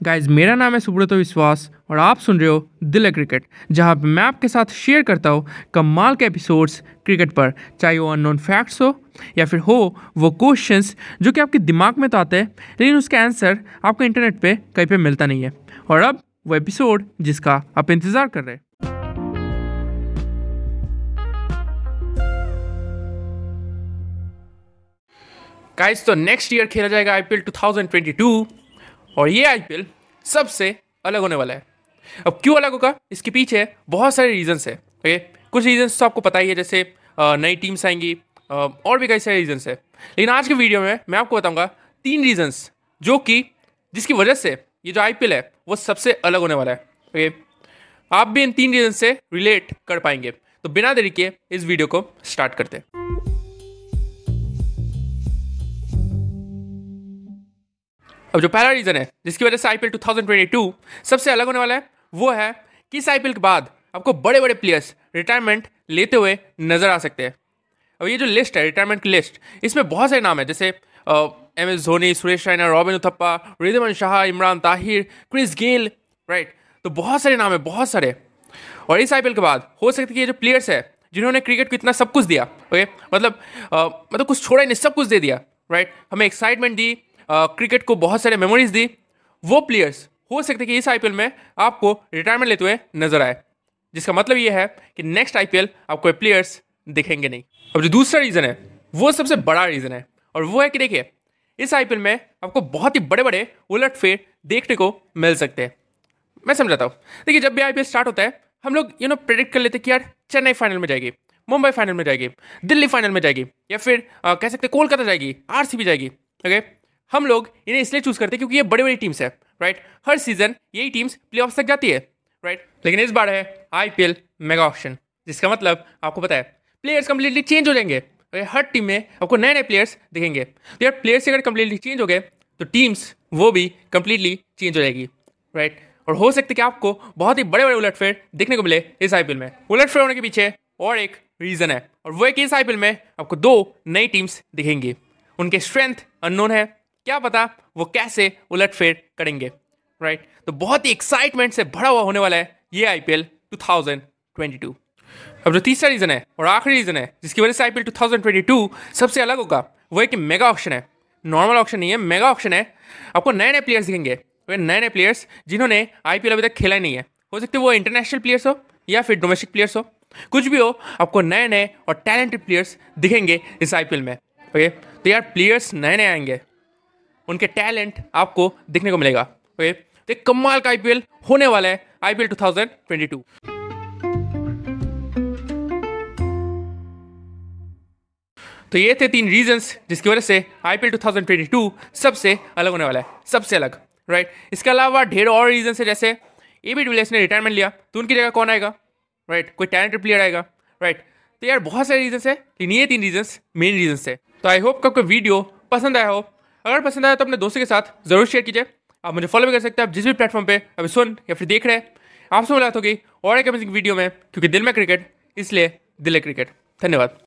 Guys मेरा नाम है सुब्रत विश्वास और आप सुन रहे हो दिल क्रिकेट, जहाँ मैं आपके साथ शेयर करता हूँ कमाल के एपिसोड्स क्रिकेट पर। चाहे वो अननोन फैक्ट्स हो या फिर हो वो क्वेश्चंस जो कि आपके दिमाग में तो आते हैं, लेकिन उसका आंसर आपको इंटरनेट पे कहीं पे मिलता नहीं है। और अब वो एपिसोड जिसका आप इंतज़ार कर रहे हैं। गाइस तो नेक्स्ट ईयर खेला जाएगा आईपीएल 2022 और ये आईपीएल सबसे अलग होने वाला है। अब क्यों अलग होगा? इसके पीछे बहुत सारे रीजंस है ओके कुछ रीजंस तो आपको पता ही है, जैसे नई टीम्स आएँगी और भी कई सारे रीजंस है। लेकिन आज के वीडियो में मैं आपको बताऊँगा तीन रीजंस जो कि, जिसकी वजह से ये जो आईपीएल है, वो सबसे अलग होने वाला है ओके आप भी इन तीन रीजन से रिलेट कर पाएँगे। तो बिना देरी के इस वीडियो को स्टार्ट करते हैं। अब जो पहला रीज़न है जिसकी वजह से आईपीएल 2022 सबसे अलग होने वाला है वो है कि इस आईपीएल के बाद आपको बड़े बड़े प्लेयर्स रिटायरमेंट लेते हुए नज़र आ सकते हैं। अब ये जो लिस्ट है रिटायरमेंट की लिस्ट इसमें बहुत सारे नाम है जैसे M S Dhoni Suresh Raina robin Uthappa रिजमन Shah Imran Tahir Chris Gayle right तो बहुत सारे नाम है बहुत सारे। और इस आईपीएल के बाद हो सकता है कि ये जो प्लेयर्स है जिन्होंने क्रिकेट को इतना सब कुछ दिया ओके मतलब आ, मतलब कुछ छोड़ा ही नहीं सब कुछ दे दिया राइट हमें एक्साइटमेंट दी क्रिकेट को बहुत सारे मेमोरीज दी। वो प्लेयर्स हो सकते कि इस आईपीएल में आपको रिटायरमेंट लेते हुए नज़र आए। जिसका मतलब ये है कि नेक्स्ट आईपीएल आपको प्लेयर्स दिखेंगे नहीं। अब जो दूसरा रीज़न है वो सबसे बड़ा रीज़न है। और वो है कि देखिए इस आईपीएल में आपको बहुत ही बड़े बड़े उलट फेर देखने को मिल सकते हैं। मैं समझाता हूँ। देखिए जब भी आईपीएल स्टार्ट होता है हम लोग यू नो प्रेडिक्ट कर लेते कि यार चेन्नई फाइनल में जाएगी मुंबई फाइनल में जाएगी दिल्ली फाइनल में जाएगी या फिर आ, कह सकते कोलकाता जाएगी आरसीबी जाएगी ओके हम लोग इन्हें इसलिए चूज़ करते हैं क्योंकि ये बड़ी बड़ी टीम्स है राइट हर सीज़न यही टीम्स प्ले तक जाती है राइट लेकिन इस बार है आईपीएल मेगा ऑप्शन जिसका मतलब आपको पता है प्लेयर्स कंप्लीटली चेंज हो जाएँगे। हर टीम में आपको नए नए प्लेयर्स दिखेंगे। तो यार प्लेयर्स अगर कंप्लीटली चेंज हो गए तो टीम्स वो भी कंप्लीटली चेंज हो जाएगी राइट और हो सकता है कि आपको बहुत ही बड़े बड़े उलटफेर देखने को मिले इस आईपीएल में। उलटफेर होने के पीछे और एक रीजन है, और वो एक इस आईपीएल में आपको दो नई टीम्स दिखेंगी। उनके स्ट्रेंथ अननोन है क्या पता वो कैसे उलटफेर करेंगे राइट right? तो बहुत ही एक्साइटमेंट से भरा हुआ होने वाला है ये आईपीएल 2022 अब जो तीसरा रीजन है और आखिरी रीजन है, जिसकी वजह से आईपीएल 2022 सबसे अलग होगा, वो एक मेगा ऑप्शन है। नॉर्मल ऑप्शन नहीं है मेगा ऑप्शन है। आपको नए नए प्लेयर्स दिखेंगे नए नए प्लेयर्स जिन्होंने आईपीएल अभी तक खेला नहीं है। हो सकते वो इंटरनेशनल प्लेयर्स हो या फिर डोमेस्टिक प्लेयर्स हो। कुछ भी हो, आपको नए नए और टैलेंटेड प्लेयर्स दिखेंगे इस आईपीएल में ओके तो यार प्लेयर्स नए नए आएँगे। उनके टैलेंट आपको देखने को मिलेगा। ओके तो एक कमाल का आईपीएल होने वाला है आईपीएल 2022 तो ये थे तीन रीजंस जिसकी वजह से आईपीएल 2022 सबसे अलग होने वाला है। सबसे अलग राइट इसके अलावा ढेर और रीजन है, जैसे ए बी डिविलियर्स ने रिटायरमेंट लिया तो उनकी जगह कौन आएगा? राइट कोई टैलेंटेड प्लेयर आएगा राइट तो यार बहुत सारे रीजन है, लेकिन ये तीन रीजंस मेन रीजन है। तो आई होप आपको वीडियो पसंद आया हो। अगर पसंद आया तो अपने दोस्तों के साथ ज़रूर शेयर कीजिए। आप मुझे फॉलो भी कर सकते हैं, आप जिस भी प्लेटफॉर्म पर अभी सुन या फिर देख रहे हैं। आपसे मुलाकात होगी और एक अमेजिंग वीडियो में, क्योंकि दिल में क्रिकेट इसलिए दिल है क्रिकेट धन्यवाद।